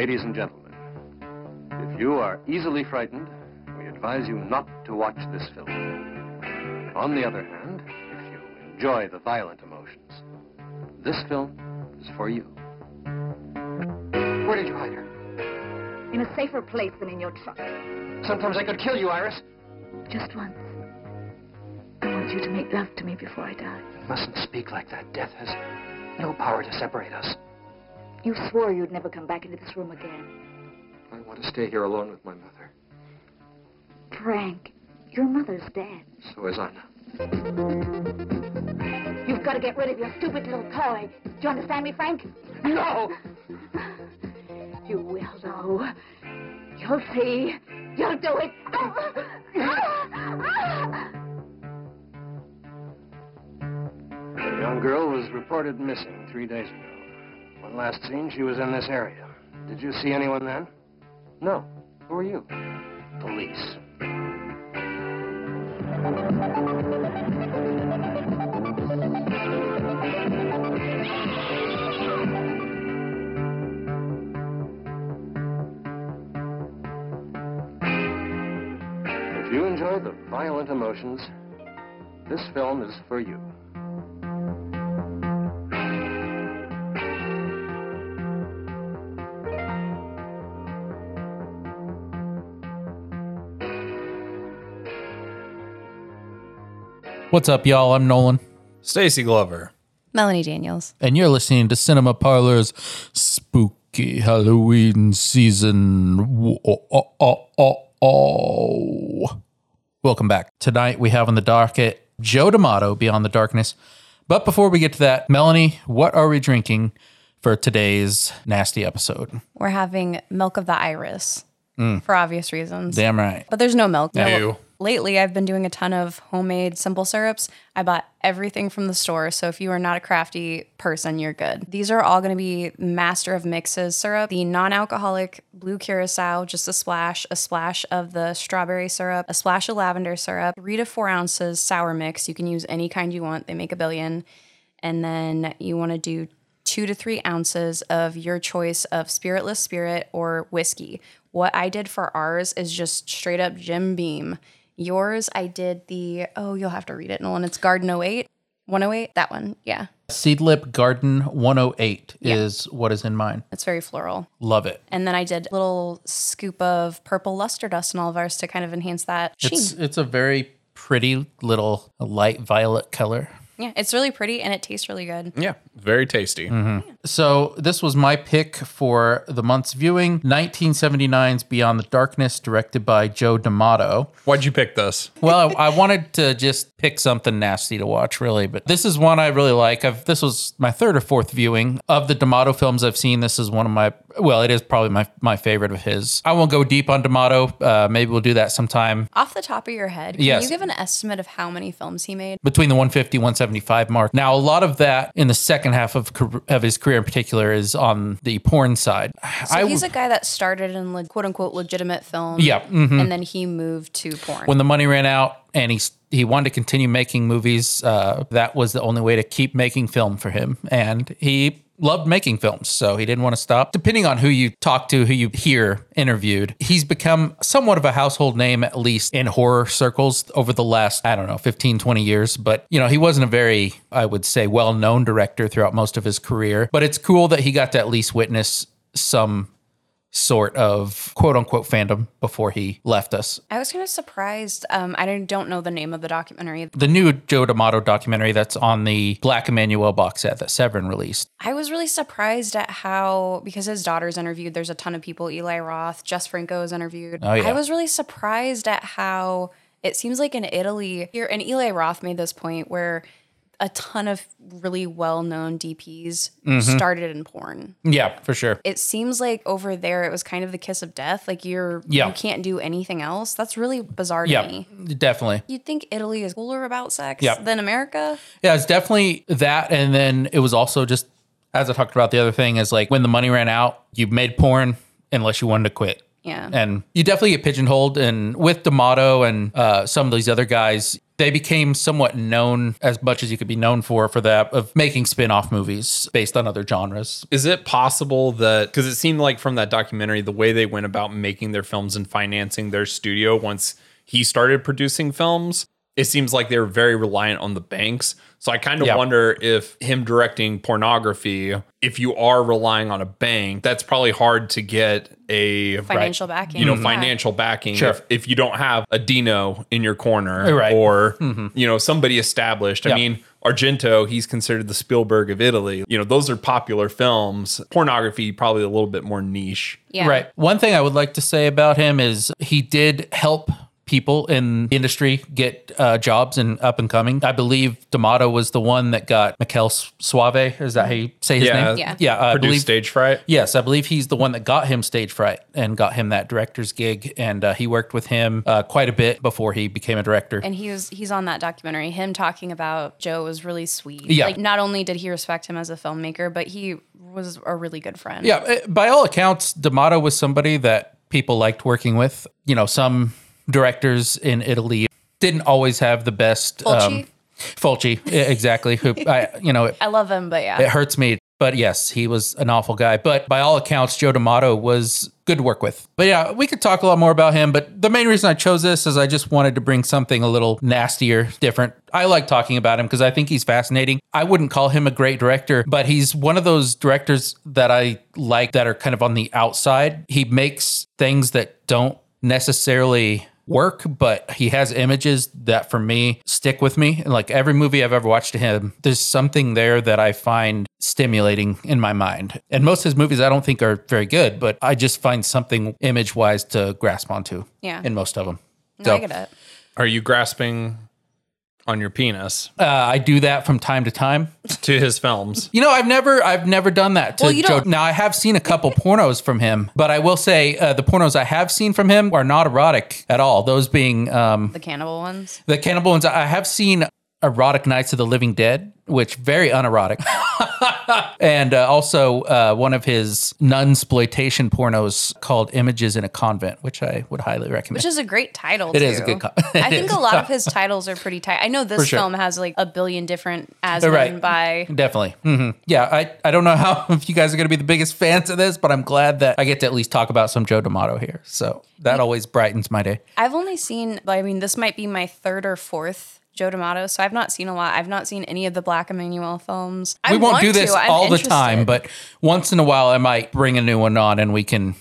Ladies and gentlemen, if you are easily frightened, we advise you not to watch this film. On the other hand, if you enjoy the violent emotions, this film is for you. Where did you hide her? In a safer place than in your truck. Sometimes I could kill you, Iris. Just once. I want you to make love to me before I die. You mustn't speak like that. Death has no power to separate us. You swore you'd never come back into this room again. I want to stay here alone with my mother. Frank, your mother's dead. So is Anna. You've got to get rid of your stupid little toy. Do you understand me, Frank? No! You will, though. You'll see. You'll do it. The young girl was reported missing three days ago. When last seen, she was in this area. Did you see anyone then? No. Who are you? Police. If you enjoy the violent emotions, this film is for you. What's up, y'all? I'm Nolan, Stacy Glover. Melanie Daniels. and you're listening to Cinema Parlor's Spooky Halloween Season. Oh, oh, oh, oh, oh. Welcome back. Tonight we have on the docket Joe D'Amato, Beyond the Darkness. But before we get to that, Melanie, what are we drinking for today's nasty episode? We're having milk of the iris mm. for obvious reasons. Damn right. But there's no milk. No. Lately, I've been doing a ton of homemade simple syrups. I bought everything from the store. So if you are not a crafty person, you're good. These are all going to be master of mixes syrup, the non alcoholic blue curacao, just a splash, a splash of the strawberry syrup, a splash of lavender syrup, three to four ounces sour mix. You can use any kind you want, they make a billion. And then you want to do two to three ounces of your choice of spiritless spirit or whiskey. What I did for ours is just straight up Jim Beam. Yours, I did the, oh, you'll have to read it, Nolan. It's Garden 08. 108, that one. Yeah. Seedlip Garden 108 Yeah. is what is in mine. It's very floral. Love it. And then I did a little scoop of purple luster dust in all of ours to kind of enhance that sheen. It's it's a very pretty little light violet color. Yeah, it's really pretty and it tastes really good. Yeah, very tasty. So this was my pick for the month's viewing. 1979's Beyond the Darkness, directed by Joe D'Amato. Why'd you pick this? Well, I, I wanted to just pick something nasty to watch, really, but this is one I really like. I've, this was my third or fourth viewing of the D'Amato films I've seen. This is one of my, well, it is probably my, my favorite of his. I won't go deep on D'Amato. Uh, maybe we'll do that sometime. Off the top of your head, can Yes. you give an estimate of how many films he made? between the 150 175 mark now a lot of that in the second half of, of his career in particular is on the porn side So I- he's a guy that started in le- quote unquote legitimate film. Yeah, mhm. And then he moved to porn. when the money ran out and he he wanted to continue making movies uh, that was the only way to keep making film for him and he loved making films so he didn't want to stop. Depending on who you talk to who you hear interviewed he's become somewhat of a household name at least in horror circles over the last i don't know 15 20 years. But you know he wasn't a very i would say well-known director throughout most of his career. But it's cool that he got to at least witness some sort of quote unquote fandom before he left us I was kind of surprised. Um, I don't know the name of the documentary. the new Joe D'Amato documentary that's on the Black Emanuelle box set that Severin released. I was really surprised at how, because his daughter's interviewed, there's a ton of people. Eli Roth, Jess Franco is interviewed. Oh, yeah. I was really surprised at how it seems like in Italy, here, and Eli Roth made this point where a ton of really well known DPs Mm-hmm. started in porn. Yeah, for sure. It seems like over there it was kind of the kiss of death. Like you're Yeah. you can't do anything else. That's really bizarre to Yeah, me. definitely. You'd think Italy is cooler about sex Yeah. than America. Yeah, it's definitely that. And then it was also just, as I talked about, the other thing is like when the money ran out, you made porn unless you wanted to quit. Yeah. And you definitely get pigeonholed. And with D'Amato and uh, some of these other guys, they became somewhat known as much as you could be known for for that of making spin-off movies based on other genres. Is it possible that because it seemed like from that documentary, the way they went about making their films and financing their studio once he started producing films, it seems like they were very reliant on the banks. So I kind of Yeah. wonder if him directing pornography, if you are relying on a bank, that's probably hard to get a Financial backing. you know Yeah. financial backing Sure. if, if you don't have a Dino in your corner Right. or mm-hmm. you know somebody established. I mean, Argento, he's considered the Spielberg of Italy. You know, those are popular films. Pornography probably a little bit more niche. Yeah. Right. One thing I would like to say about him is he did help people in the industry get uh, jobs and up and coming. I believe D'Amato was the one that got Michele Soavi. Is that how you say his Yeah. name? Yeah. Yeah. I Produced believe. stage fright. Yes, I believe he's the one that got him stage fright and got him that director's gig, and uh, he worked with him uh, quite a bit before he became a director. And he was he's on that documentary. Him talking about Joe was really sweet. Yeah. Like not only did he respect him as a filmmaker, but he was a really good friend. Yeah, uh, by all accounts, D'Amato was somebody that people liked working with. You know, some directors in Italy didn't always have the best. Um, Fulci? Fulci, e- exactly. Who I, you know, it, I love him, but yeah. it hurts me. But yes, he was an awful guy. But by all accounts, Joe D'Amato was good to work with. But yeah, we could talk a lot more about him. But the main reason I chose this is I just wanted to bring something a little nastier, different. I like talking about him because I think he's fascinating. I wouldn't call him a great director, but he's one of those directors that I like that are kind of on the outside. He makes things that don't necessarily work, but he has images that for me stick with me. Like every movie I've ever watched of him, there's something there that I find stimulating in my mind. And most of his movies I don't think are very good, but I just find something image wise to grasp onto Yeah. in most of them. No, I get it. Are you grasping on your penis Uh, I do that from time to time. to his films? You know, I've never, I've never done that to Well, you Joe. don't- Now, I have seen a couple pornos from him, but I will say uh, the pornos I have seen from him are not erotic at all. Those being um, The cannibal ones. the cannibal ones. I have seen erotic Nights of the Living Dead, which very unerotic, and uh, also uh, one of his nun exploitation pornos called "Images in a Convent," which I would highly recommend. Which is a great title. It too. is a good I think is. a lot of his titles are pretty tight. I know this sure. film has like a billion different as Right. by Definitely. hmm Yeah, I, I don't know how if you guys are going to be the biggest fans of this, but I'm glad that I get to at least talk about some Joe D'Amato here. So that always brightens my day. I've only seen, I mean, this might be my third or fourth Joe D'Amato, so I've not seen a lot. I've not seen any of the Black Emanuelle films. I we won't do this to. I'm all the interested. time, but once in a while I might bring a new one on and we can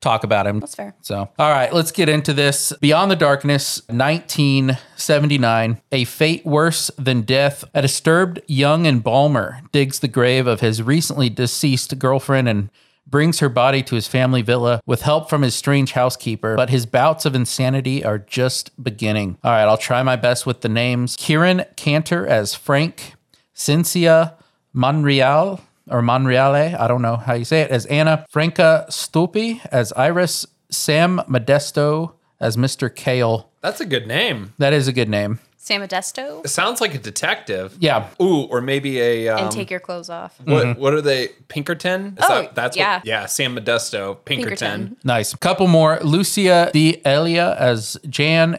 talk about him. That's fair. So, all right, let's get into this. Beyond the Darkness, 1979. A fate worse than death. A disturbed young embalmer digs the grave of his recently deceased girlfriend and brings her body to his family villa with help from his strange housekeeper. But his bouts of insanity are just beginning. All right, I'll try my best with the names. Kieran Canter as Frank, Cynthia Monreal or Monreale, I don't know how you say it, as Anna, Franca Stoppi as Iris, Sam Modesto as Mr. Kale. That's a good name. That is a good name. Sam Modesto It sounds like a detective. Yeah. Ooh, or maybe a um, and take your clothes off. what what are they? Pinkerton? Is Oh, that's yeah. what yeah, Sam Modesto, Pinkerton. Pinkerton. Nice. Couple more. Lucia D'Elia as Jan,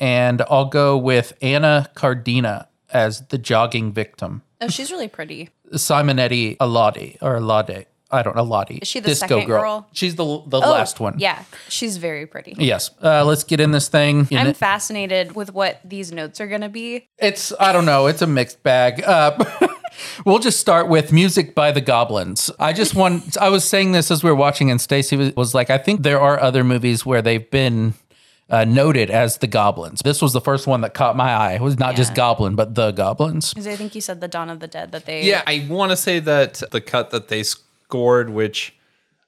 and I'll go with Anna Cardini as the jogging victim. Oh, she's really pretty. Simonetti Aladi or Alade. I don't know. Aladi. Is she the second girl? She's the the Oh, last one. Yeah, she's very pretty. Yes. Uh, let's get in this thing. In I'm the- fascinated with what these notes are going to be. It's I don't know. It's a mixed bag. Uh, we'll just start with music by the Goblins. I just want. I was saying this as we were watching, and Stacy was, was like, I think there are other movies where they've been. Uh, noted as the goblins. This was the first one that caught my eye. It was not just goblin, but the goblins. Because I think you said the Dawn of the Dead that they. Yeah, I want to say that the cut that they scored, which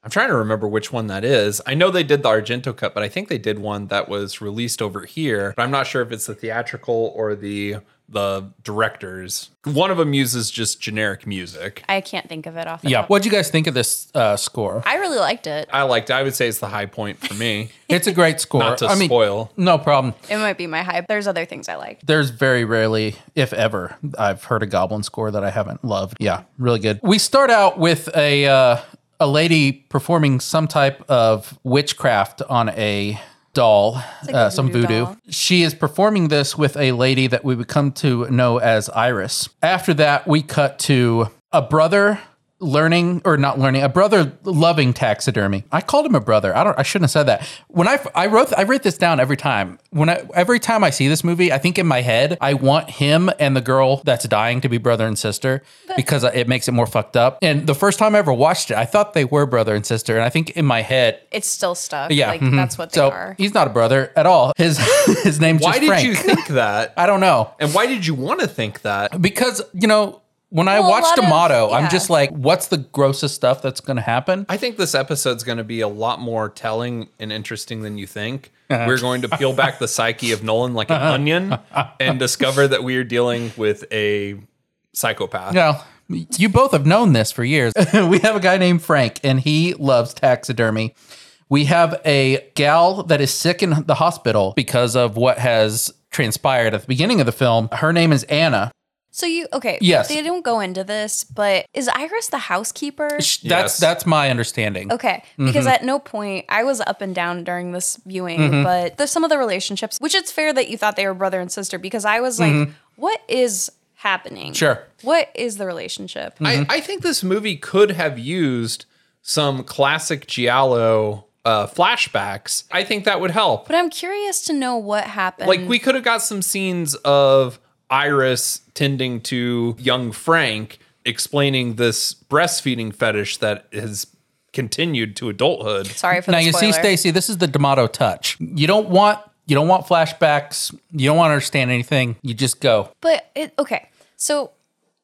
I'm trying to remember which one that is. I know they did the Argento cut, but I think they did one that was released over here. But I'm not sure if it's the theatrical or the the directors. One of them uses just generic music. I can't think of it off the Yeah. top. What'd you guys think of this uh, score? I really liked it. I liked. it. I would say it's the high point for me. It's a great score. Not to I mean, spoil. no problem. It might be my hype. There's other things I like. There's very rarely, if ever, I've heard a goblin score that I haven't loved. Yeah, really good. We start out with a uh, a lady performing some type of witchcraft on a doll, like uh, some voodoo voodoo. doll. She is performing this with a lady that we would come to know as Iris. After that, we cut to a brother learning or not learning a brother loving taxidermy i called him a brother i don't i shouldn't have said that when i i wrote i write this down every time when i every time i see this movie i think in my head i want him and the girl that's dying to be brother and sister because it makes it more fucked up and the first time i ever watched it i thought they were brother and sister and i think in my head It's still stuck. yeah, like mhm. that's what they so are. He's not a brother at all. His his name's Why just did Frank. you think that? I don't know And why did you want to think that? because you know when I Well, a watched lot of- I'm just like, what's the grossest stuff that's going to happen? I think this episode's going to be a lot more telling and interesting than you think. Uh-huh. We're going to peel back the psyche of Nolan like an onion and discover that we are dealing with a psychopath. Yeah. you both have known this for years. we have a guy named Frank, and he loves taxidermy. We have a gal that is sick in the hospital because of what has transpired at the beginning of the film. Her name is Anna. So you okay? Yes. They don't go into this, but is Iris the housekeeper? Sh- Yes. That's that's my understanding. Okay, Mm-hmm. because at no point I was up and down during this viewing, Mm-hmm. but there's some of the relationships, which it's fair that you thought they were brother and sister because I was like, what is happening? Mm-hmm. Sure. Mm-hmm. What is the relationship? I, I think this movie could have used some classic Giallo uh, flashbacks. I think that would help. But I'm curious to know what happened. Like we could have got some scenes of Iris tending to young Frank explaining this breastfeeding fetish that has continued to adulthood. Sorry for now the you see. Stacy, this is the D'Amato touch. You don't want you don't want flashbacks. You don't want to understand anything. You just go. But it okay. So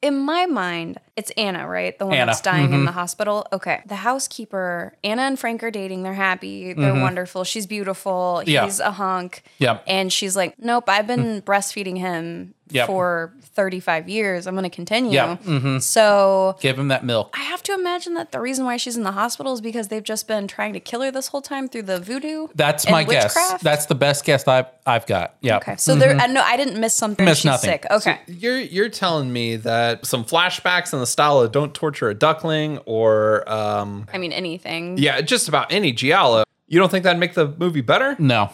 in my mind, it's Anna, right? The one Anna. that's dying in mm-hmm. the hospital. Okay. The housekeeper, Anna and Frank are dating. They're happy. They're mm-hmm. wonderful. She's beautiful. Yeah. He's a hunk. Yep. And she's like, Nope, I've been breastfeeding him Yep. for 35 years. I'm going to continue. Yep. So Give him that milk. I have to imagine that the reason why she's in the hospital is because they've just been trying to kill her this whole time through the voodoo. That's and my guess. That's the best guess I've I've got. Yeah. okay. So there, I know I didn't miss something. Missed She's nothing. sick. Okay. You're you're telling me that some flashbacks in the style of "Don't torture a duckling" or um, I mean, anything. yeah, just about any giallo. You don't think that'd make the movie better? No.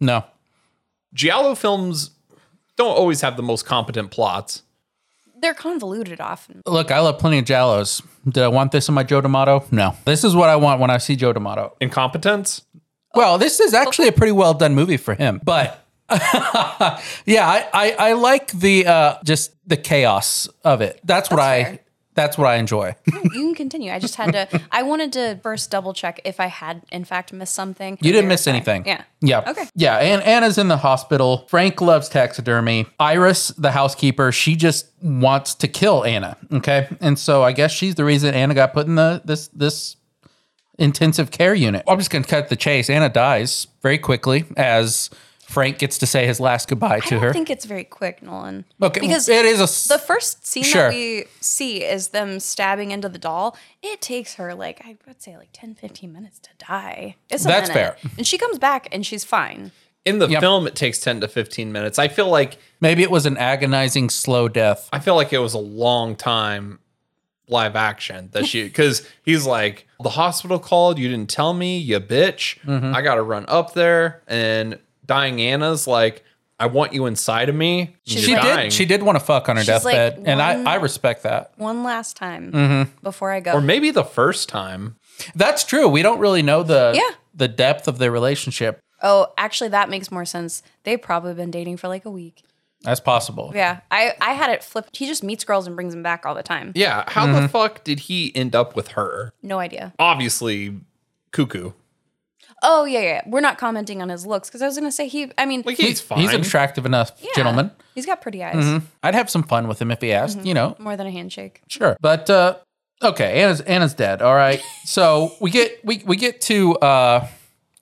No. Giallo films don't always have the most competent plots. They're convoluted often. Look, I love plenty of giallos. Did I want this in my Joe D'Amato? No. This is what I want when I see Joe D'Amato. Incompetence. Well, this is actually a pretty well done movie for him. But yeah, I, I, I like the uh, just the chaos of it. That's what That's I fair. That's what I enjoy. You can continue. I just had to. I wanted to first double check if I had in fact missed something. You didn't miss anything. Yeah. Yeah. Okay. Yeah. And Anna's in the hospital. Frank loves taxidermy. Iris, the housekeeper, she just wants to kill Anna. Okay. And so I guess she's the reason Anna got put in the this this intensive care unit. I'm just gonna cut the chase. Anna dies very quickly as Frank gets to say his last goodbye I to don't her. think it's very quick, Nolan. okay. Because it is a s- the first scene Sure. that we see is them stabbing into the doll. It takes her like I would say like 10, 15 minutes to die. It's a That's minute. fair. And she comes back and she's fine. In the Yep. film, it takes ten to fifteen minutes. I feel like maybe it was an agonizing slow death. I feel like it was a long time live action that she because he's like the hospital called you didn't tell me you bitch Mm-hmm. i gotta run up there and dying anna's like i want you inside of me and She you're did. She did want to fuck on her She's like, deathbed, and I, one- I respect that. One last time Mm-hmm. before I go. or maybe the first time That's true. We don't really know the Yeah. the depth of their relationship. oh, actually, that makes more sense. They've probably been dating for like a week. That's possible. Yeah, I I had it flipped. He just meets girls and brings them back all the time. yeah how Mm-hmm. the fuck did he end up with her No idea. obviously cuckoo Oh yeah, yeah. We're not commenting on his looks because I was gonna say he. I mean, like he's, He's, fine he's attractive enough yeah, gentleman. He's got pretty eyes. I'd have some fun with him if he asked. You know, More than a handshake. sure. But uh, okay, Anna's Anna's dead. All right. so we get we we get to uh,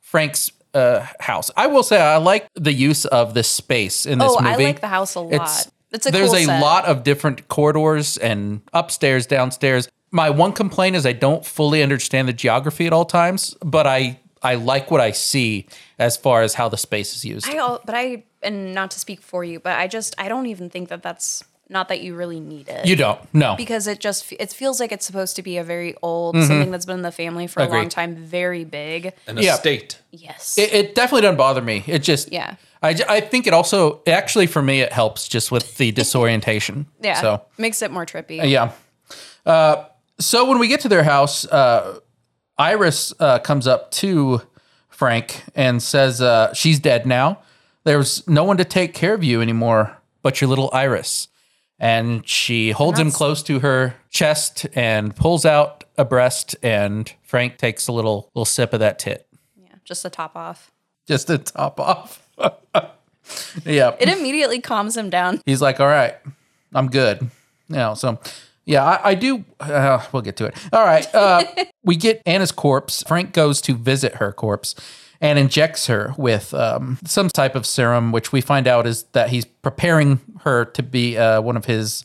Frank's uh, house. I will say I like the use of this space in this Oh, movie. I like the house a lot. It's- It's, a There's cool a set. lot of different corridors and upstairs, downstairs. My one complaint is I don't fully understand the geography at all times, but I I like what I see as far as how the space is used. I al- but I and not to speak for you, but I just I don't even think that that's Not that you really need it. You don't. No. because it just it feels like it's supposed to be a very old something that's been in the family for a long Mm-hmm. Time, very big. An Yeah. estate. Yes. It, it definitely doesn't bother me. It just Yeah. I, I think it also actually for me it helps just with the disorientation. yeah. So makes it more trippy. yeah. Uh, so when we get to their house, uh, Iris uh, comes up to Frank and says uh, she's dead now. There's no one to take care of you anymore but your little Iris. And she holds him close to her chest and pulls out a breast. And Frank takes a little little sip of that tit, Yeah, Just the top off. just to top off. yeah. It immediately calms him down. he's like, "All right, I'm good." You know, so yeah, I, I do. Uh, we'll get to it. All right, uh, we get Anna's corpse. Frank goes to visit her corpse and injects her with um, some type of serum, which we find out is that he's preparing her to be uh, one of his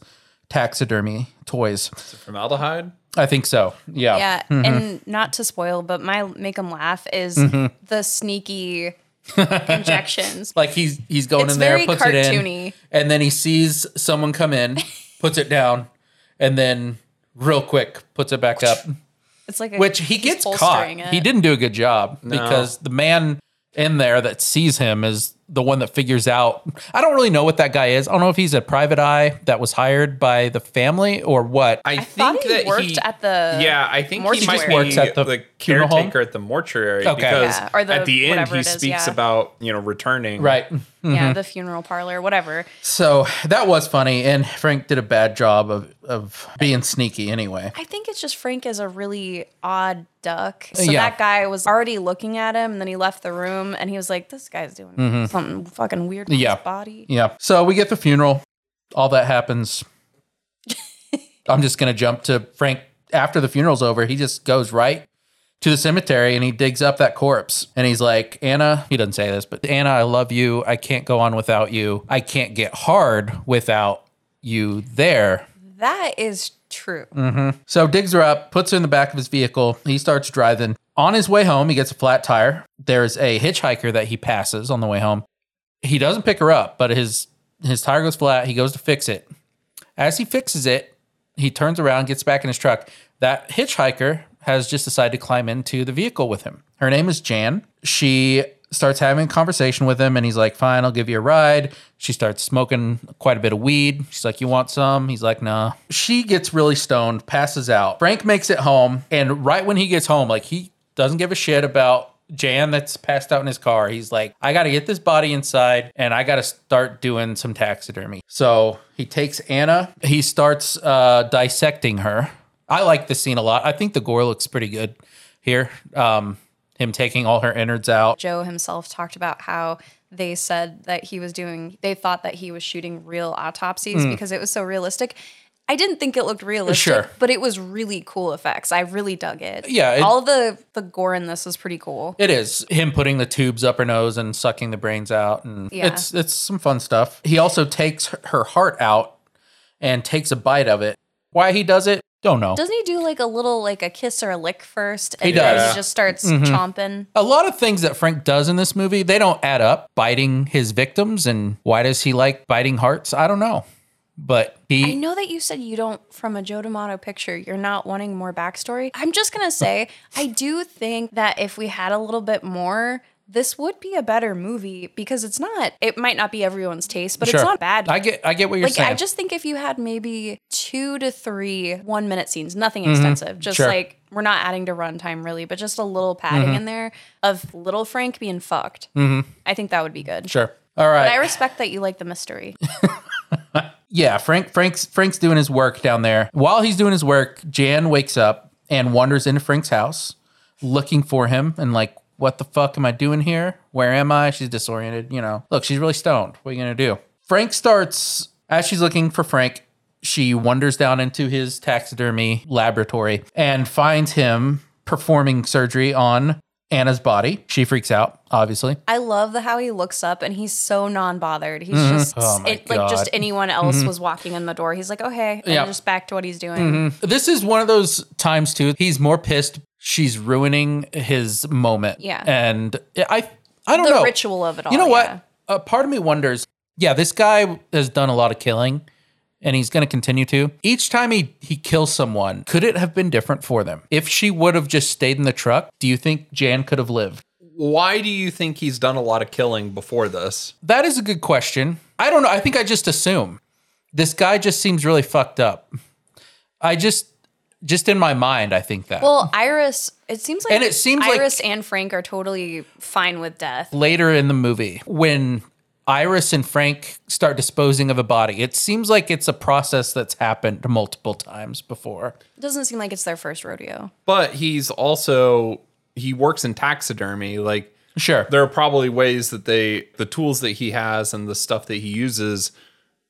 taxidermy toys. Formaldehyde. I think so. Yeah. Yeah, Mm-hmm. and not to spoil, but my make him laugh is Mm-hmm. the sneaky injections. Like he's he's going It's in there, very puts it in, and then he sees someone come in, puts it down, and then real quick puts it back up. It's like a, which he he's gets caught. bolstering it. He didn't do a good job because the man in there that sees him is the one that figures out. I don't really know what that guy is. I don't know if he's a private eye that was hired by the family or what. I, I think he that worked he, at the Yeah, I think he mortuary. might Just be works at the the, funeral home? caretaker at the mortuary Okay. because Yeah, or the- at the end he it is, speaks yeah. about you know returning. right. yeah mm-hmm. the funeral parlor, whatever. So that was funny, and Frank did a bad job of of being sneaky anyway. I think it's just Frank is a really odd duck. So Yeah. that guy was already looking at him, and then he left the room, and he was like, "This guy's doing mm-hmm. Something fucking weird with Mm-hmm. Yeah. his body." Yeah. So we get the funeral. All that happens. I'm just gonna jump to Frank after the funeral's over. He just goes right to the cemetery and he digs up that corpse and he's like, Anna, he doesn't say this, but Anna, I love you. I can't go on without you. I can't get hard without you there. That is true. So digs her up, puts her in the back of his vehicle. He starts driving. On his way home, he gets a flat tire. There's a hitchhiker that he passes on the way home. He doesn't pick her up, but his his tire goes flat. He goes to fix it. As he fixes it, he turns around, gets back in his truck. That hitchhiker has just decided to climb into the vehicle with him. Her name is Jan. She starts having a conversation with him and he's like, Fine, I'll give you a ride. She starts smoking quite a bit of weed. She's like, You want some? He's like, Nah. She gets really stoned, passes out. Frank makes it home. And right when he gets home, like, he doesn't give a shit about Jan that's passed out in his car. He's like, I got to get this body inside and I got to start doing some taxidermy. So he takes Anna, he starts uh, dissecting her. I like this scene a lot. I think the gore looks pretty good here. Um, him taking all her innards out. Joe himself talked about how they said that he was doing, they thought that he was shooting real autopsies because it was so realistic. I didn't think it looked realistic. Sure. but it was really cool effects. I really dug it. Yeah, it- all the the gore in this was pretty cool. It is him putting the tubes up her nose and sucking the brains out, and Yeah. it's it's some fun stuff. He also takes her- heart out and takes a bite of it. Why he does it, don't know. Doesn't he do like a little like a kiss or a lick first? And He then does. he just starts Mm-hmm. chomping. a lot of things that Frank does in this movie, they don't add up. Biting his victims, and why does he like biting hearts? I don't know, but I know that you said you don't, from a Joe D'Amato picture, you're not wanting more backstory. I'm just gonna say, I do think that if we had a little bit more, this would be a better movie because it's not. It might not be everyone's taste, but sure. it's not bad. I get I get what you're like saying. I just think if you had maybe two to three one minute scenes, nothing extensive, just Mm-hmm. Sure. Mm-hmm. like we're not adding to runtime really, but just a little padding in there of little Frank being fucked. I think that would be good. sure. All right. But I respect that you like the mystery. yeah, Frank Frank's Frank's doing his work down there. While he's doing his work, Jan wakes up and wanders into Frank's house looking for him and like, what the fuck am I doing here? Where am I? She's disoriented, you know. Look, she's really stoned. What are you gonna do? Frank starts as she's looking for Frank, she wanders down into his taxidermy laboratory and finds him performing surgery on Anna's body. She freaks out, obviously. I love the how he looks up and he's so non-bothered. He's mm-hmm. just Oh it, like just anyone else mm-hmm. was walking in the door. He's like, okay, and Yeah. just back to what he's doing. Mm-hmm. This is one of those times too. He's more pissed. She's ruining his moment. Yeah. and I, I don't The know. ritual of it all. You know yeah. what? A part of me wonders. Yeah, this guy has done a lot of killing, and he's going to continue to. Each time he he kills someone, could it have been different for them? If she would have just stayed in the truck, do you think Jan could have lived? Why do you think he's done a lot of killing before this? That is a good question. I don't know. I think I just assume this guy just seems really fucked up. I just just in my mind, I think that. Well, Iris, it seems like And it seems like- Iris and Frank are totally fine with death. later in the movie when Iris and Frank start disposing of a body, it seems like it's a process that's happened multiple times before. It doesn't seem like it's their first rodeo. But he's also he works in taxidermy. Like Sure. there are probably ways that they the tools that he has and the stuff that he uses,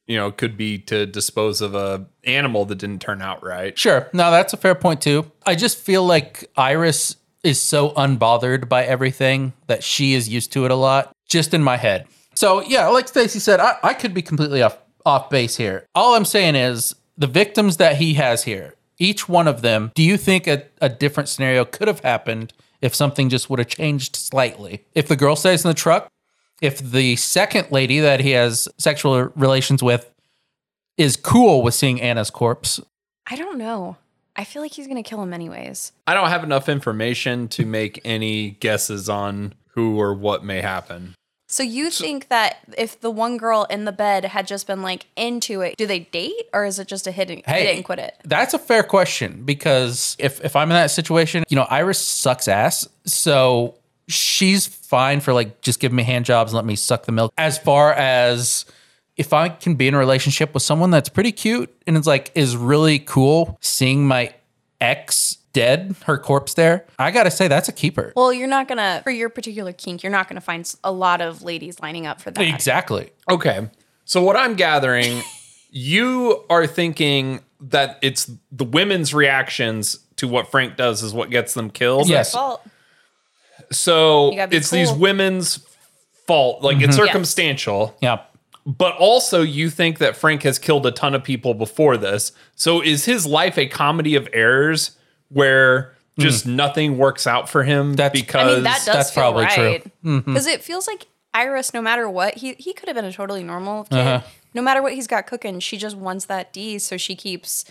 you know, could be to dispose of a animal that didn't turn out right. Sure. No, that's a fair point too. I just feel like Iris is so unbothered by everything that she is used to it a lot, just in my head. So yeah, like Stacy said, I, I could be completely off off base here. All I'm saying is the victims that he has here, each one of them, do you think a, a different scenario could have happened if something just would have changed slightly? If the girl stays in the truck, if the second lady that he has sexual relations with is cool with seeing Anna's corpse, I don't know. I feel like he's gonna kill him anyways. I don't have enough information to make any guesses on who or what may happen. So you think that if the one girl in the bed had just been like into it, do they date or is it just a hit and, hit and quit it? That's a fair question because if if I'm in that situation, you know, Iris sucks ass, so she's fine for like just giving me hand jobs and let me suck the milk. As far as if I can be in a relationship with someone that's pretty cute and it's like is really cool seeing my ex dead, her corpse there, I gotta say that's a keeper. Well, you're not gonna for your particular kink. You're not gonna find a lot of ladies lining up for that. Exactly. Okay. So what I'm gathering, you are thinking that it's the women's reactions to what Frank does is what gets them killed. Yes. Fault. So You gotta it's these women's fault. Like it's mm-hmm. circumstantial. Yeah. But also you think that Frank has killed a ton of people before this. So is his life a comedy of errors where just nothing works out for him. That's- because I mean, that does that's feel probably true. right. Because it feels like Iris, no matter what, he he could have been a totally normal kid. Uh-huh. No matter what he's got cooking, she just wants that D, so she keeps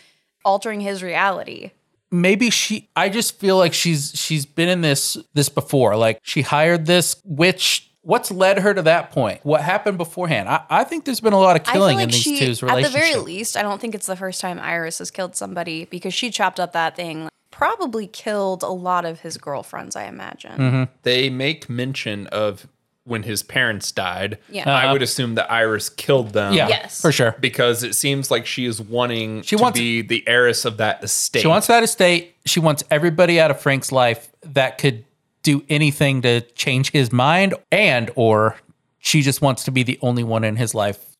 altering his reality. maybe she i just feel like she's she's been in this this before like she hired this witch what's led her to that point what happened beforehand i, I think there's been a lot of I killing feel in like these she, two's at the very least, I don't think it's the first time Iris has killed somebody because she chopped up that thing. Probably killed a lot of his girlfriends, I imagine. Mm-hmm. they make mention of when his parents died. Yeah. I would assume that Iris killed them. yeah Yes. for sure Because it seems like she is wanting She to wants- be the heiress of that estate. she wants that estate she wants everybody out of frank's life that could do anything to change his mind and or she just wants to be the only one in his life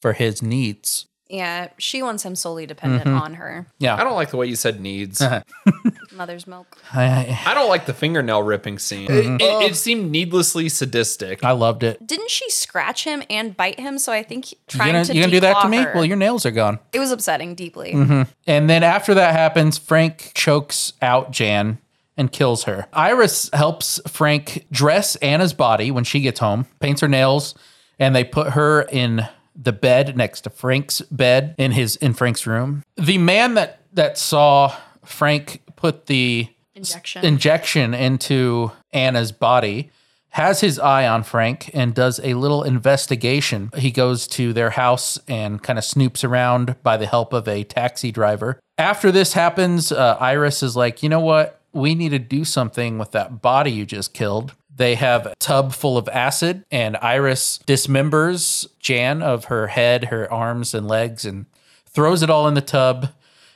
for his needs Yeah, she wants him solely dependent Mm-hmm. on her yeah I don't like the way you said needs. Uh-huh. mother's milk. I, I, I don't like the fingernail ripping scene. Mm-hmm. It, it, it seemed needlessly sadistic. I loved it Didn't she scratch him and bite him? So I think you trying gonna, to you gonna do that to declaw me her- well your nails are gone it was upsetting deeply. And then after that happens, Frank chokes out Jan and kills her. Iris helps Frank dress Anna's body when she gets home, paints her nails, and they put her in the bed next to Frank's bed in his in Frank's room. The man that that saw Frank put the Injection. injection into Anna's body has his eye on Frank and does a little investigation. He goes to their house and kind of snoops around by the help of a taxi driver. After this happens, uh, Iris is like, you know what? We need to do something with that body you just killed. They have a tub full of acid, and Iris dismembers Jan of her head, her arms, and legs, and throws it all in the tub.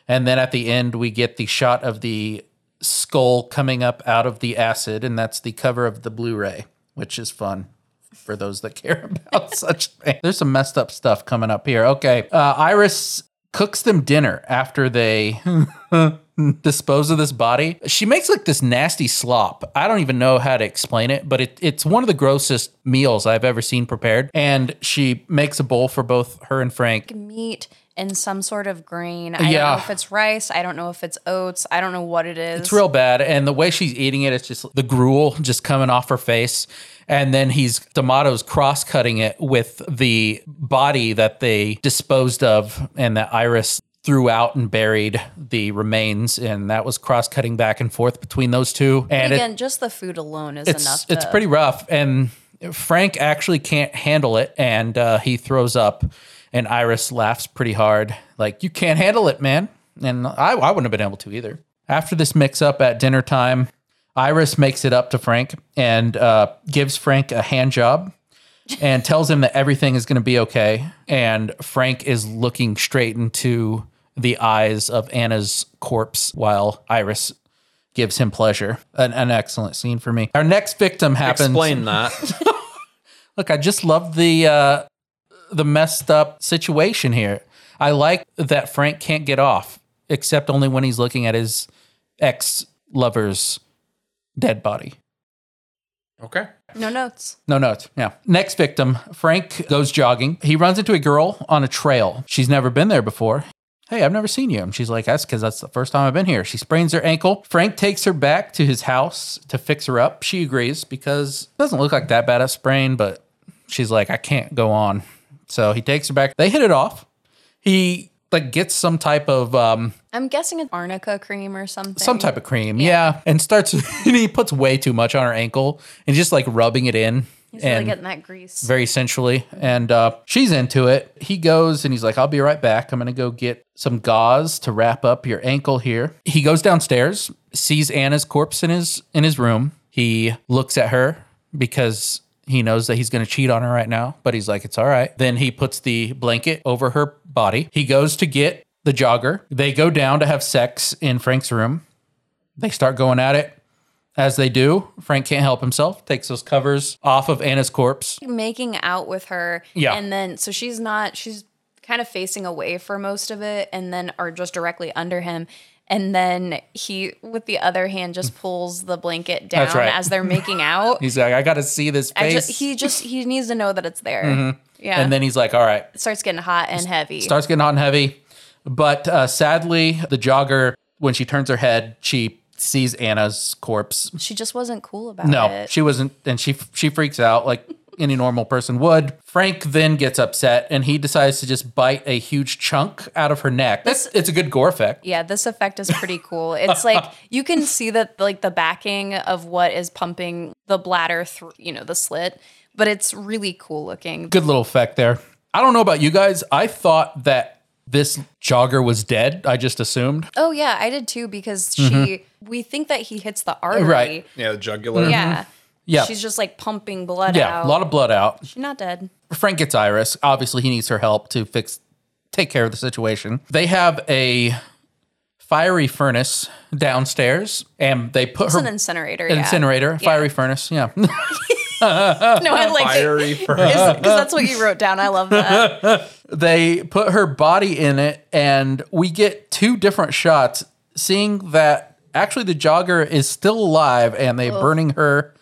And then at the end, we get the shot of the skull coming up out of the acid, and that's the cover of the Blu-ray, which is fun for those that care about such things. There's some messed up stuff coming up here. Okay, uh, Iris cooks them dinner after they dispose of this body. She makes like this nasty slop. I don't even know how to explain it, but it, it's one of the grossest meals I've ever seen prepared. And she makes a bowl for both her and Frank. meat and some sort of grain. I don't Yeah. know if it's rice. I don't know if it's oats. I don't know what it is. It's real bad. And the way she's eating it, it's just the gruel just coming off her face. And then he's D'Amato's cross cutting it with the body that they disposed of and that Iris threw out and buried the remains. And that was cross cutting back and forth between those two. And it- Again, just the food alone is it's enough. it's pretty rough and frank actually can't handle it and uh, he throws up and iris laughs pretty hard like you can't handle it man and I, I wouldn't have been able to either after this mix up at dinner time iris makes it up to frank and uh, gives frank a hand job and tells him that everything is going to be okay and frank is looking straight into the eyes of anna's corpse while iris gives him pleasure. An, an excellent scene for me. Our next victim happens. Explain that. Look, I just love the uh, the messed up situation here. I like that Frank can't get off, except only when he's looking at his ex lover's dead body. okay. no notes. No notes. Yeah. Next victim, Frank goes jogging. He runs into a girl on a trail. She's never been there before. Hey, I've never seen you. And she's like, That's because that's the first time I've been here. She sprains her ankle. Frank takes her back to his house to fix her up. She agrees because it doesn't look like that bad a sprain, but she's like, I can't go on. So he takes her back. They hit it off. He like gets some type of um I'm guessing it's arnica cream or something. some type of cream, yeah, and starts and he puts way too much on her ankle and just like rubbing it in. He's and really getting that grease. very sensually. And uh, she's into it. He goes and he's like, I'll be right back. I'm going to go get some gauze to wrap up your ankle here. He goes downstairs, sees Anna's corpse in his in his room. He looks at her because he knows that he's going to cheat on her right now, but he's like, it's all right. Then he puts the blanket over her body. He goes to get the jogger. They go down to have sex in Frank's room. They start going at it. As they do, Frank can't help himself, takes those covers off of Anna's corpse. making out with her. Yeah. And then so she's not she's kind of facing away for most of it and then are just directly under him. And then he with the other hand just pulls the blanket down right. as they're making out. He's like, I got to see this I face. ju- he just he needs to know that it's there. Yeah. and then he's like, all right, it starts getting hot and heavy. starts getting hot and heavy. But uh, sadly, the jogger, when she turns her head, she sees Anna's corpse. she just wasn't cool about No, it. No, she wasn't, and she she freaks out like any normal person would. Frank then gets upset, and he decides to just bite a huge chunk out of her neck. That's it's a good gore effect. yeah, this effect is pretty cool. It's like you can see that like the backing of what is pumping the bladder through, you know, the slit, but it's really cool looking. Good little effect there. I don't know about you guys. I thought that this jogger was dead. I just assumed. Oh yeah, I did too because she we think that he hits the artery. Mm-hmm. Right. Yeah, the jugular. Yeah. Yeah. She's just like pumping blood Yeah, out. a lot of blood out. She's not dead. Frank gets Iris. Obviously, he needs her help to fix, take care of the situation. They have a fiery furnace downstairs, and they put It's her an incinerator. an yeah. incinerator, Yeah. fiery furnace. Yeah, No, I like Fiery because that's what you wrote down. I love that. they put her body in it, and we get two different shots, seeing that actually the jogger is still alive, and they're oh. burning her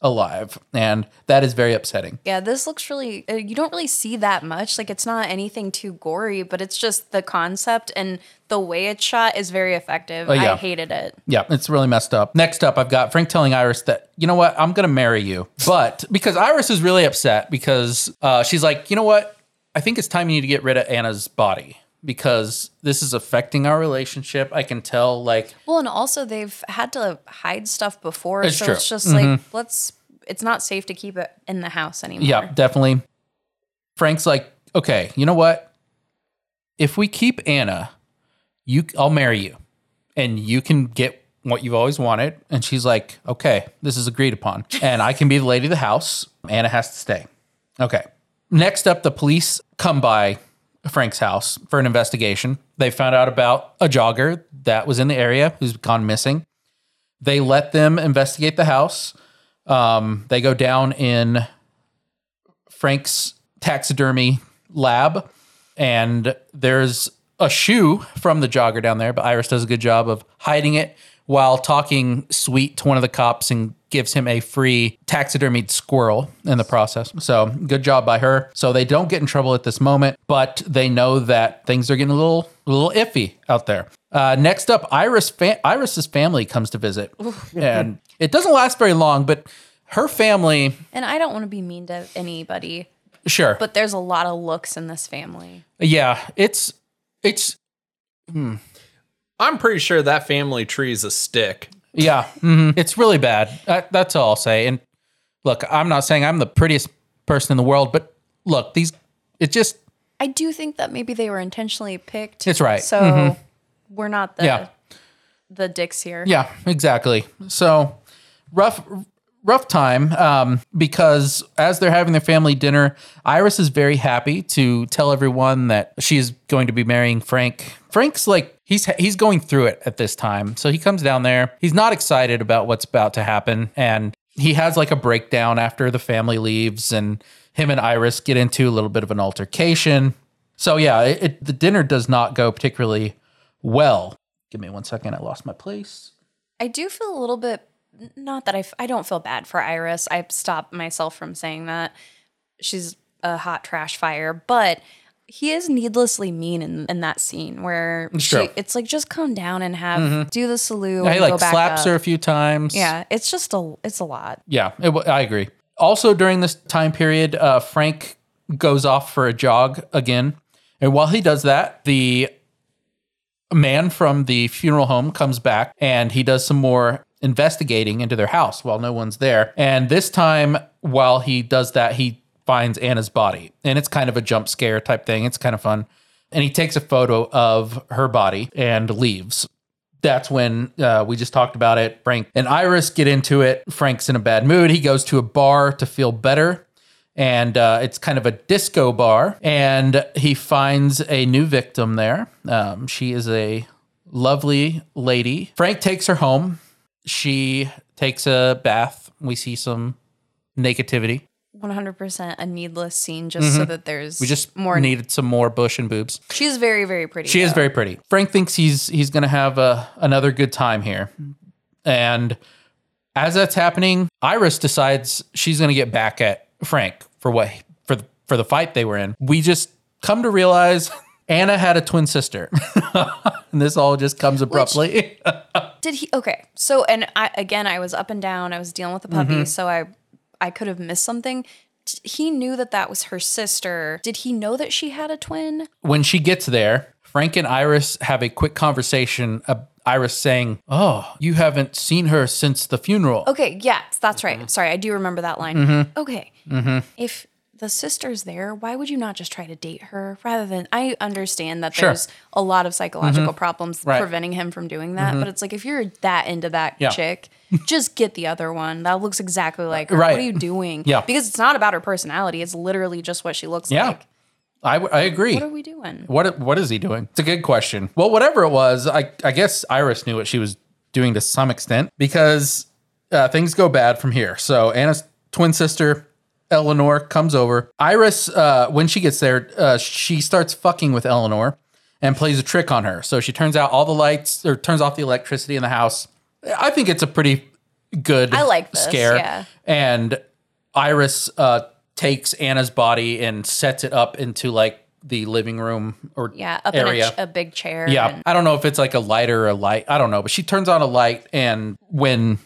alive, and that is very upsetting. yeah, this looks really. Uh, you don't really see that much. Like it's not anything too gory, but it's just the concept and the way it's shot is very effective. Oh, yeah. I hated it. Yeah, it's really messed up. Next up, I've got Frank telling Iris that, you know what, I'm to marry you. But because Iris is really upset because uh, she's like, you know what, I think it's time you need to get rid of Anna's body because this is affecting our relationship. I can tell, like, Well, and also they've had to hide stuff before, It's so true. it's just like mm-hmm. let's. It's not safe to keep it in the house anymore. yeah, definitely. Frank's like, okay, you know what? If we keep Anna, you, I'll marry you, and you can get what you've always wanted. And she's like, okay, this is agreed upon, and I can be the lady of the house. Anna has to stay. Okay. Next up, the police come by Frank's house for an investigation. They found out about a jogger that was in the area who's gone missing. They let them investigate the house. Um, they go down in Frank's taxidermy lab, and there's a shoe from the jogger down there, but Iris does a good job of hiding it while talking sweet to one of the cops and gives him a free taxidermied squirrel in the process. So good job by her. So they don't get in trouble at this moment, but they know that things are getting a little a little iffy out there. Uh, next up, Iris fa- Iris's family comes to visit, and it doesn't last very long, but her family, And I don't want to be mean to anybody, sure, but there's a lot of looks in this family. yeah, it's it's I'm pretty sure that family tree is a stick. Yeah, mhm. it's really bad. That, that's all I'll say. And look, I'm not saying I'm the prettiest person in the world, but look, these it just I do think that maybe they were intentionally picked. It's right. So we're not the Yeah. the dicks here. yeah, exactly. So rough rough time um, because as they're having their family dinner, Iris is very happy to tell everyone that she is going to be marrying Frank. Frank's like he's he's going through it at this time. So he comes down there. He's not excited about what's about to happen and he has like a breakdown after the family leaves and him and Iris get into a little bit of an altercation. So yeah, it, it, the dinner does not go particularly well. Give me one second. I lost my place. I do feel a little bit not that I f- I don't feel bad for Iris. I stopped myself from saying that. She's a hot trash fire, but he is needlessly mean in, in that scene where It's she, it's like just come down and have do the salute. Yeah, he like slaps her a few times. Yeah, it's just a it's a lot. Yeah, it, I agree. Also, during this time period, uh, Frank goes off for a jog again. And while he does that, the man from the funeral home comes back and he does some more investigating into their house while no one's there. And this time, while he does that, he finds Anna's body. And it's kind of a jump scare type thing. It's kind of fun. And he takes a photo of her body and leaves that's when uh, we just talked about it. Frank and Iris get into it. Frank's in a bad mood. He goes to a bar to feel better. And uh, it's kind of a disco bar. And he finds a new victim there. Um, she is a lovely lady. Frank takes her home. She takes a bath. We see some negativity. One hundred percent a needless scene just so that there's Mm-hmm. We just more. needed some more bush and boobs. She's very very pretty. She is though. very pretty. Frank thinks he's he's going to have a, another good time here. And as that's happening, Iris decides she's going to get back at Frank for what for the, for the fight they were in. We just come to realize Anna had a twin sister. and this all just comes abruptly. Did he? Okay. So, and I again, I was up and down. I was dealing with the puppy, Mm-hmm. so I, I could have missed something. He knew that that was her sister. Did he know that she had a twin? when she gets there, Frank and Iris have a quick conversation. Uh, Iris saying, "Oh, you haven't seen her since the funeral." Okay. yes, that's Mm-hmm. right. Sorry, I do remember that line. Okay. If the sister's there, why would you not just try to date her rather than? I understand that Sure. there's a lot of psychological mm-hmm. problems Right. preventing him from doing that, mm-hmm. but it's like if you're that into that Yeah. chick, just get the other one. That looks exactly uh, like her. Right. What are you doing? Yeah. Because it's not about her personality. It's literally just what she looks Yeah. like. I, I agree. What are we doing? What what is he doing? It's a good question. Well, whatever it was, I I guess Iris knew what she was doing to some extent because uh, things go bad from here. So Anna's twin sister Eleanor comes over. Iris, uh, when she gets there, uh, she starts fucking with Eleanor and plays a trick on her. So she turns out all the lights or turns off the electricity in the house. I think it's a pretty good I like this, scare. yeah. And Iris uh, takes Anna's body and sets it up into like the living room or Yeah, up area. in a, ch- a big chair. yeah, and- I don't know if it's like a lighter or a light. I don't know, but she turns on a light, and when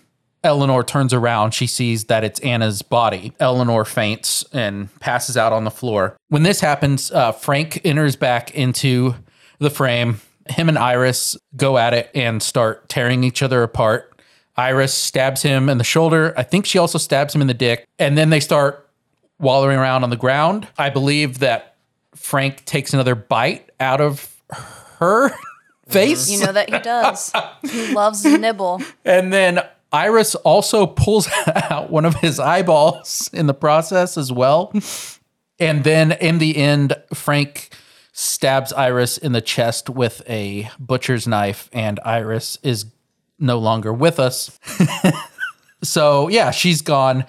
Eleanor turns around, she sees that it's Anna's body. Eleanor faints and passes out on the floor. When this happens, uh, Frank enters back into the frame. Him and Iris go at it and start tearing each other apart. Iris stabs him in the shoulder. I think she also stabs him in the dick. And then they start wallowing around on the ground. I believe that Frank takes another bite out of her face. You know that he does. he loves to nibble. And then Iris also pulls out one of his eyeballs in the process as well. And then in the end, Frank stabs Iris in the chest with a butcher's knife, and Iris is no longer with us. so yeah, she's gone.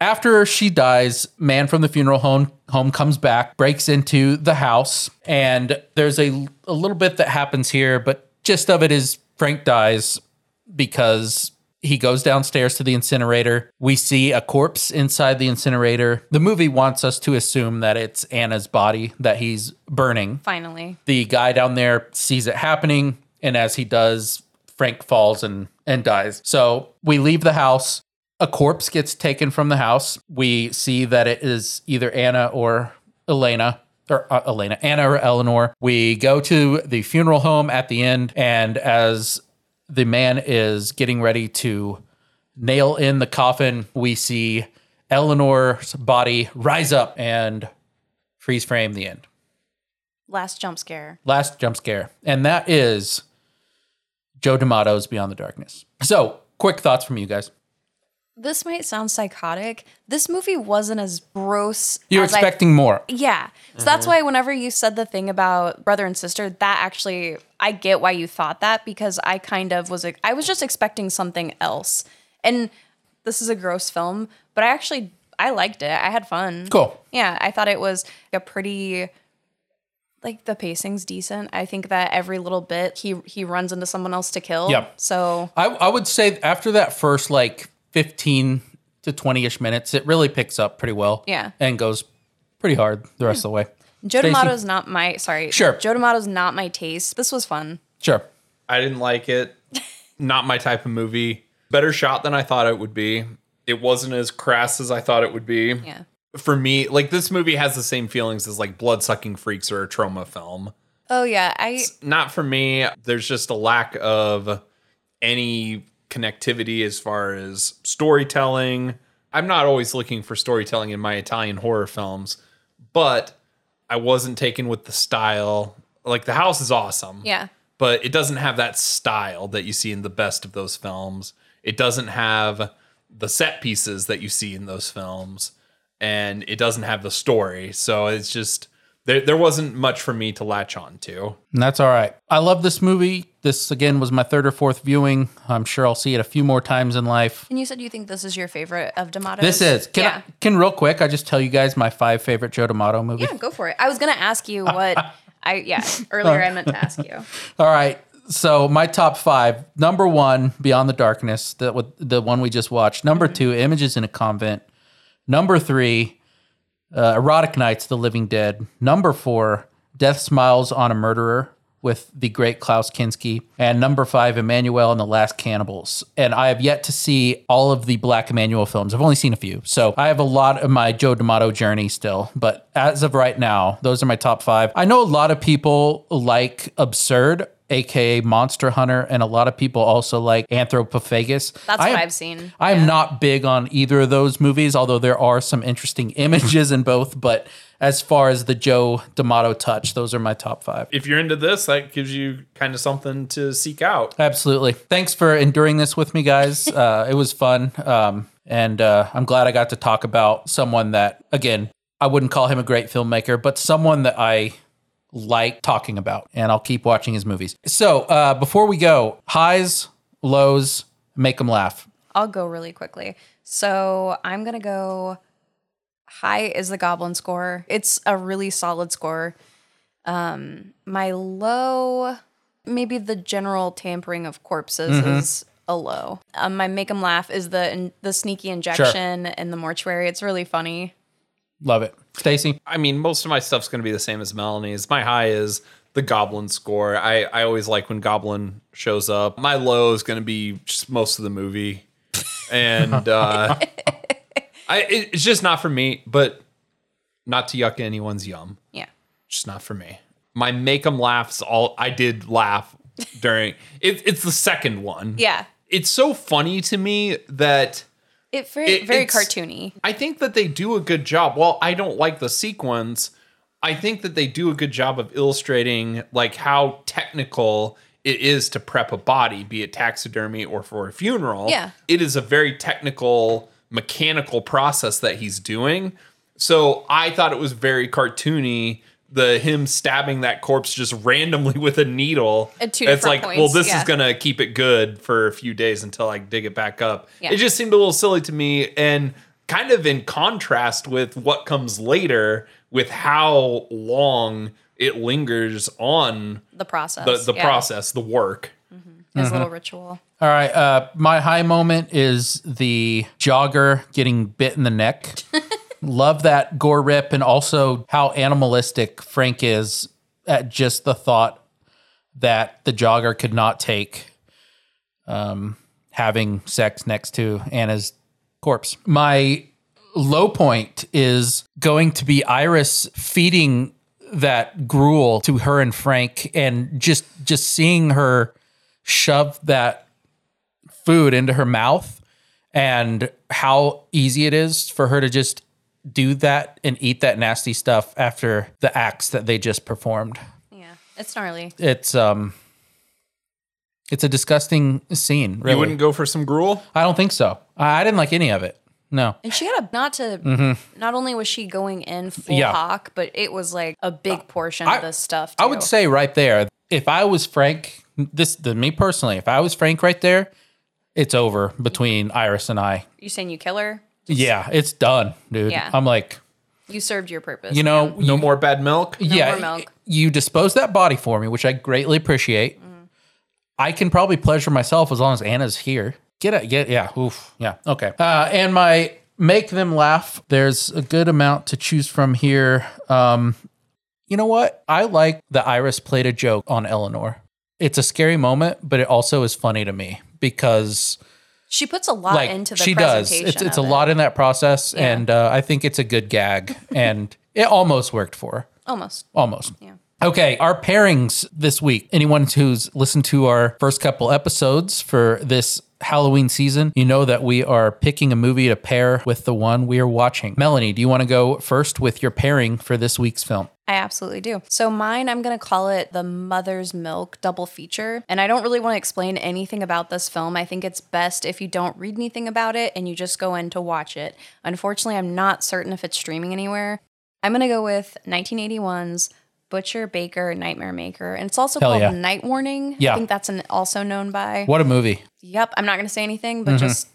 After she dies, man from the funeral home home comes back, breaks into the house, and there's a, a little bit that happens here, but gist of it is Frank dies because he goes downstairs to the incinerator. We see a corpse inside the incinerator. The movie wants us to assume that it's Anna's body that he's burning. Finally. The guy down there sees it happening, and as he does, Frank falls and and dies. So we leave the house. A corpse gets taken from the house. We see that it is either Anna or Elena or uh, Elena, Anna or Eleanor. We go to the funeral home at the end, and as the man is getting ready to nail in the coffin, we see Eleanor's body rise up and freeze frame the end. Last jump scare. Last jump scare. And that is Joe D'Amato's Beyond the Darkness. So, quick thoughts from you guys. This might sound psychotic. This movie wasn't as gross. You're as I expecting more. Yeah. So that's uh-huh. why whenever you said the thing about brother and sister, that actually I get why you thought that because I kind of was like I was just expecting something else. And this is a gross film, but I actually I liked it. I had fun. Cool. Yeah, I thought it was a pretty like the pacing's decent. I think that every little bit he he runs into someone else to kill. Yep. So I, I would say after that first like 15 to 20 ish minutes, it really picks up pretty well. Yeah. And goes pretty hard the rest of the way. Joe Stacey? D'Amato's not my sorry. Sure. Joe D'Amato's not my taste. This was fun. Sure. I didn't like it. Not my type of movie. Better shot than I thought it would be. It wasn't as crass as I thought it would be. Yeah. For me, like this movie has the same feelings as like Blood Sucking Freaks or a Troma film. Oh yeah. I Not for me. There's just a lack of any connectivity as far as storytelling. I'm not always looking for storytelling in my Italian horror films, but I wasn't taken with the style. Like the house is awesome yeah. but it doesn't have that style that you see in the best of those films. It doesn't have the set pieces that you see in those films, and it doesn't have the story. So it's just there. There wasn't much for me to latch on to. And that's all right. I love this movie. This again was my third or fourth viewing. I'm sure I'll see it a few more times in life. And you said you think this is your favorite of D'Amato's? This is. Can yeah. I, can real quick I just tell you guys my five favorite Joe D'Amato movies? yeah, go for it. I was gonna ask you what I yeah earlier I meant to ask you. All right. So my top five: number one, Beyond the Darkness, the with- the one we just watched. Number two, Images in a Convent. Number three, uh, Erotic Nights, The Living Dead. Number four, Death Smiles on a Murderer with the great Klaus Kinski. And number five, Emanuelle and the Last Cannibals. And I have yet to see all of the Black Emanuelle films. I've only seen a few. So I have a lot of my Joe D'Amato journey still. But as of right now, those are my top five. I know a lot of people like Absurd. AKA Monster Hunter, and a lot of people also like Anthropophagus. That's I what am- I've seen. I'm Yeah. not big on either of those movies, although there are some interesting images in both. But as far as the Joe D'Amato touch, those are my top five. If you're into this, that gives you kind of something to seek out. Absolutely. Thanks for enduring this with me, guys. Uh, it was fun. Um, and uh, I'm glad I got to talk about someone that, again, I wouldn't call him a great filmmaker, but someone that I like talking about. And I'll keep watching his movies. So uh, before we go, highs, lows, make them laugh. I'll go really quickly. So I'm gonna go. High is the Goblin score. It's a really solid score. Um, my low, maybe the general tampering of corpses is a low. Um, my make 'em laugh is the the sneaky injection in the mortuary. It's really funny. Love it. Stacy? I mean, most of my stuff's going to be the same as Melanie's. My high is the Goblin score. I, I always like when Goblin shows up. My low is going to be just most of the movie. And uh, I, it- it's just not for me, but not to yuck anyone's yum. Yeah. Just not for me. My make 'em laughs, all I did laugh during it, it's the second one. Yeah. It's so funny to me that It very It- very cartoony. I think that they do a good job. While I don't like the sequence, I think that they do a good job of illustrating like how technical it is to prep a body, be it taxidermy or for a funeral. Yeah. It is a very technical, mechanical process that he's doing. So I thought it was very cartoony. The him stabbing that corpse just randomly with a needle. At two it's different like, well, this yeah. is gonna keep it good for a few days until I dig it back up. Yeah. It just seemed a little silly to me and kind of in contrast with what comes later with how long it lingers on The process. the, the yeah. process, the work. his little ritual. All right. Uh, my high moment is the jogger getting bit in the neck. Love that gore rip and also how animalistic Frank is at just the thought that the jogger could not take um, having sex next to Anna's corpse. My low point is going to be Iris feeding that gruel to her and Frank and just just seeing her shove that food into her mouth and how easy it is for her to just do that and eat that nasty stuff after the acts that they just performed. Yeah, it's gnarly. It's um it's a disgusting scene, really. You wouldn't go for some gruel? I don't think so. I I didn't like any of it. No. And she had a not to. Mm-hmm. Not only was she going in full. Yeah. hawk, but it was like a big portion I- of the stuff. I would say right there, if I was Frank, this the me personally, if I was Frank right there, it's over between Iris and I. you saying you kill her. Yeah, it's done, dude. Yeah. I'm like, You served your purpose. you know, No more bad milk? yeah, more milk. you dispose that body for me, which I greatly appreciate. Mm. I can probably pleasure myself as long as Anna's here. Get it, get yeah, oof, yeah, okay. Uh, and my make them laugh. There's a good amount to choose from here. Um, you know what? I like that Iris played a joke on Eleanor. It's a scary moment, but it also is funny to me because she puts a lot like into the she does. It's it's a it. lot in that process, Yeah. and uh, I think it's a good gag, and it almost worked for her. almost. Almost. Yeah. Okay, our pairings this week. Anyone who's listened to our first couple episodes for this Halloween season, you know that we are picking a movie to pair with the one we are watching. Melanie, do you want to go first with your pairing for this week's film? I absolutely do. So mine, I'm going to call it the Mother's Milk double feature. And I don't really want to explain anything about this film. I think it's best if you don't read anything about it and you just go in to watch it. Unfortunately, I'm not certain if it's streaming anywhere. I'm going to go with 1981's Butcher Baker Nightmare Maker. And it's also Hell called yeah. Night Warning. Yeah. I think that's an, also known by. What a movie. Yep. I'm not going to say anything, but mm-hmm. just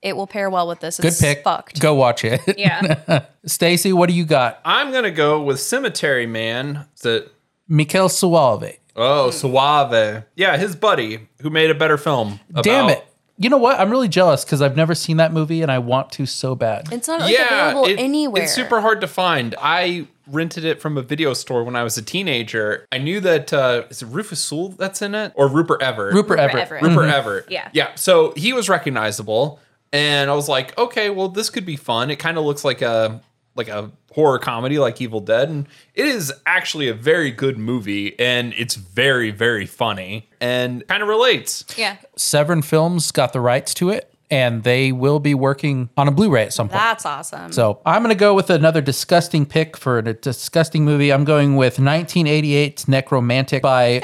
it will pair well with this. Good It's pick. Fucked. Go watch it. Yeah. Stacy, what do you got? I'm going to go with Cemetery Man. Is it? Michele Soavi. Oh, Soavi. Yeah, his buddy who made a better film. Damn it. You know what? I'm really jealous because I've never seen that movie and I want to so bad. It's not like yeah, available it- anywhere. It's super hard to find. I rented it from a video store when I was a teenager. I knew that uh, is it Rufus Sewell that's in it or Rupert Everett. Rupert, Rupert Everett. Everett. Rupert Everett. Yeah. Yeah. So he was recognizable. And I was like, okay, well, this could be fun. It kind of looks like a like a horror comedy like Evil Dead. And it is actually a very good movie. And it's very, very funny and kind of relates. yeah. Severin Films got the rights to it and they will be working on a Blu-ray at some point. That's awesome. So I'm going to go with another disgusting pick for a disgusting movie. I'm going with 1988's Nekromantik by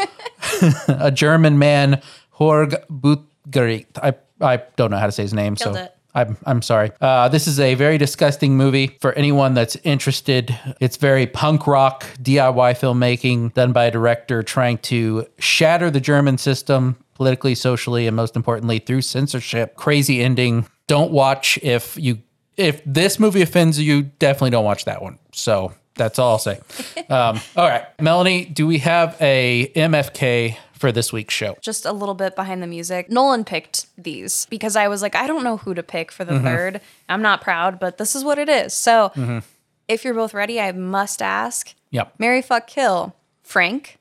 a German man, Jörg Buttgereit. I, I don't know how to say his name, Killed so it. I'm, I'm sorry. Uh, this is a very disgusting movie for anyone that's interested. It's very punk rock DIY filmmaking done by a director trying to shatter the German system politically, socially, and most importantly through censorship. Crazy ending. Don't watch if you if this movie offends you. Definitely don't watch that one. So that's all I'll say. um, all right, Melanie, do we have a MFK for this week's show? just a little bit behind the music. Nolan picked these because I was like, I don't know who to pick for the Mm-hmm. third. I'm not proud, but this is what it is. So if you're both ready, I must ask Yep. Marry Fuck Kill, Frank,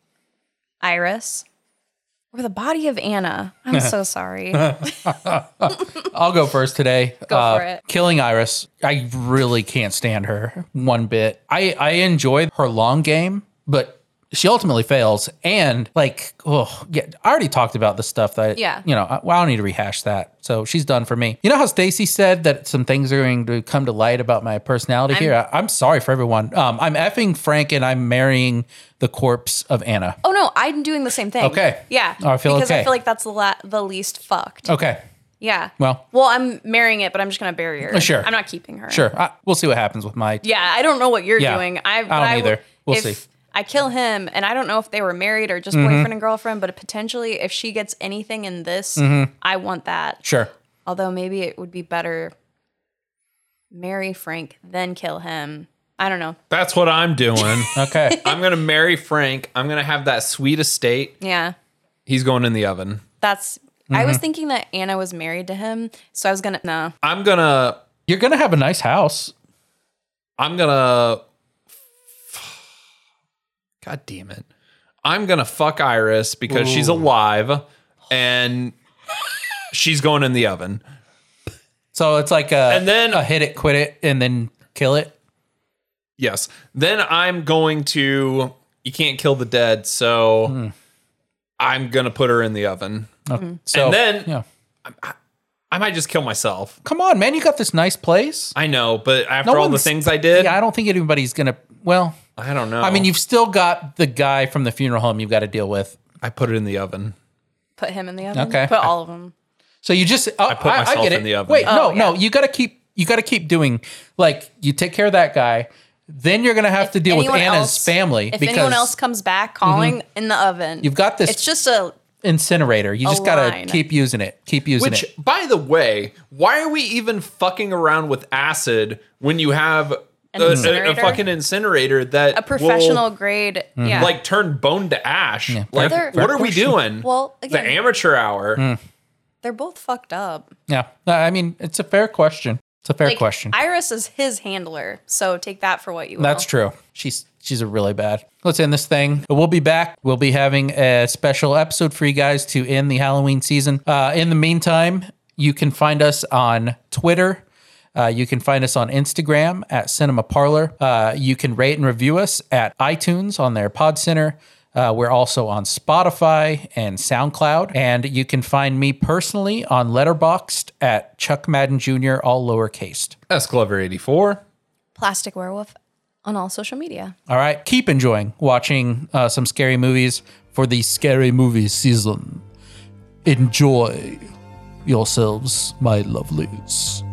Iris, or the body of Anna. I'm so sorry. I'll go first today. Uh, Go for it. Killing Iris. I really can't stand her one bit. I I enjoy her long game, but she ultimately fails. And like, oh, yeah, I already talked about the stuff that, Yeah. you know, I, well, I don't need to rehash that. So she's done for me. You know how Stacy said that some things are going to come to light about my personality here? I, I'm sorry for everyone. Um, I'm effing Frank and I'm marrying the corpse of Anna. oh no, I'm doing the same thing. Okay. Yeah. Oh, I feel because okay. I feel like that's the la- the least fucked. Okay. Yeah. Well. well, I'm marrying it, but I'm just gonna bury her. Sure. I'm not keeping her. Sure. I, we'll see what happens with my. Yeah, I don't know what you're Yeah. doing. I, but don't I either. We'll if see. I kill him, and I don't know if they were married or just Mm-hmm. boyfriend and girlfriend, but potentially if she gets anything in this, Mm-hmm. I want that. Sure. Although maybe it would be better marry Frank, then kill him. I don't know. That's what I'm doing. Okay. I'm going to marry Frank. I'm going to have that sweet estate. Yeah. He's going in the oven. That's. I was thinking that Anna was married to him, so I was gonna no. I'm gonna You're gonna have a nice house. I'm gonna God damn it. I'm gonna fuck Iris because she's alive and she's going in the oven. So it's like a And then- a hit it, quit it, and then kill it. Yes. Then I'm going to you can't kill the dead, so hmm. I'm gonna put her in the oven. Hmm. So And then- yeah. I might just kill myself. come on, man, you got this nice place. I know, but after No all the one's- things I did, Yeah, I don't think anybody's gonna. Well, I don't know. I mean, you've still got the guy from the funeral home you've got to deal with. I put it in the oven. Put him in the oven. Okay. Put all of them. So you just oh, I put myself get it. in the oven. Wait, no, Oh, no, yeah. you got to keep you got to keep doing like you take care of that guy. Then you're gonna have to deal with Anyone Anna's else- family If because anyone else comes back calling mhm. in the oven, you've got this It's just a incinerator. You just got to line. keep using it. Keep using Which, it. by the way, why are we even fucking around with acid when you have An a, a- a fucking incinerator that a professional will, grade. Mm-hmm. Yeah. like turn bone to ash? Like, Fair- what are we doing? Well, the amateur hour. Mm. they're both fucked up. Yeah, I mean it's a fair question. It's a fair Like, question. Iris is his handler, so take that for what you will. That's true. She's she's a really bad. Let's end this thing. We'll be back. We'll be having a special episode for you guys to end the Halloween season. Uh, in the meantime, you can find us on Twitter. Uh, you can find us on Instagram at Cinema Parlor. Uh, you can rate and review us at iTunes on their Pod Center. Uh, we're also on Spotify and SoundCloud. And you can find me personally on Letterboxd at Chuck Madden Jr., all lowercase. S Glover eighty four. Plastic Werewolf on all social media. All right. Keep enjoying watching uh, some scary movies for the scary movie season. Enjoy yourselves, my lovelies.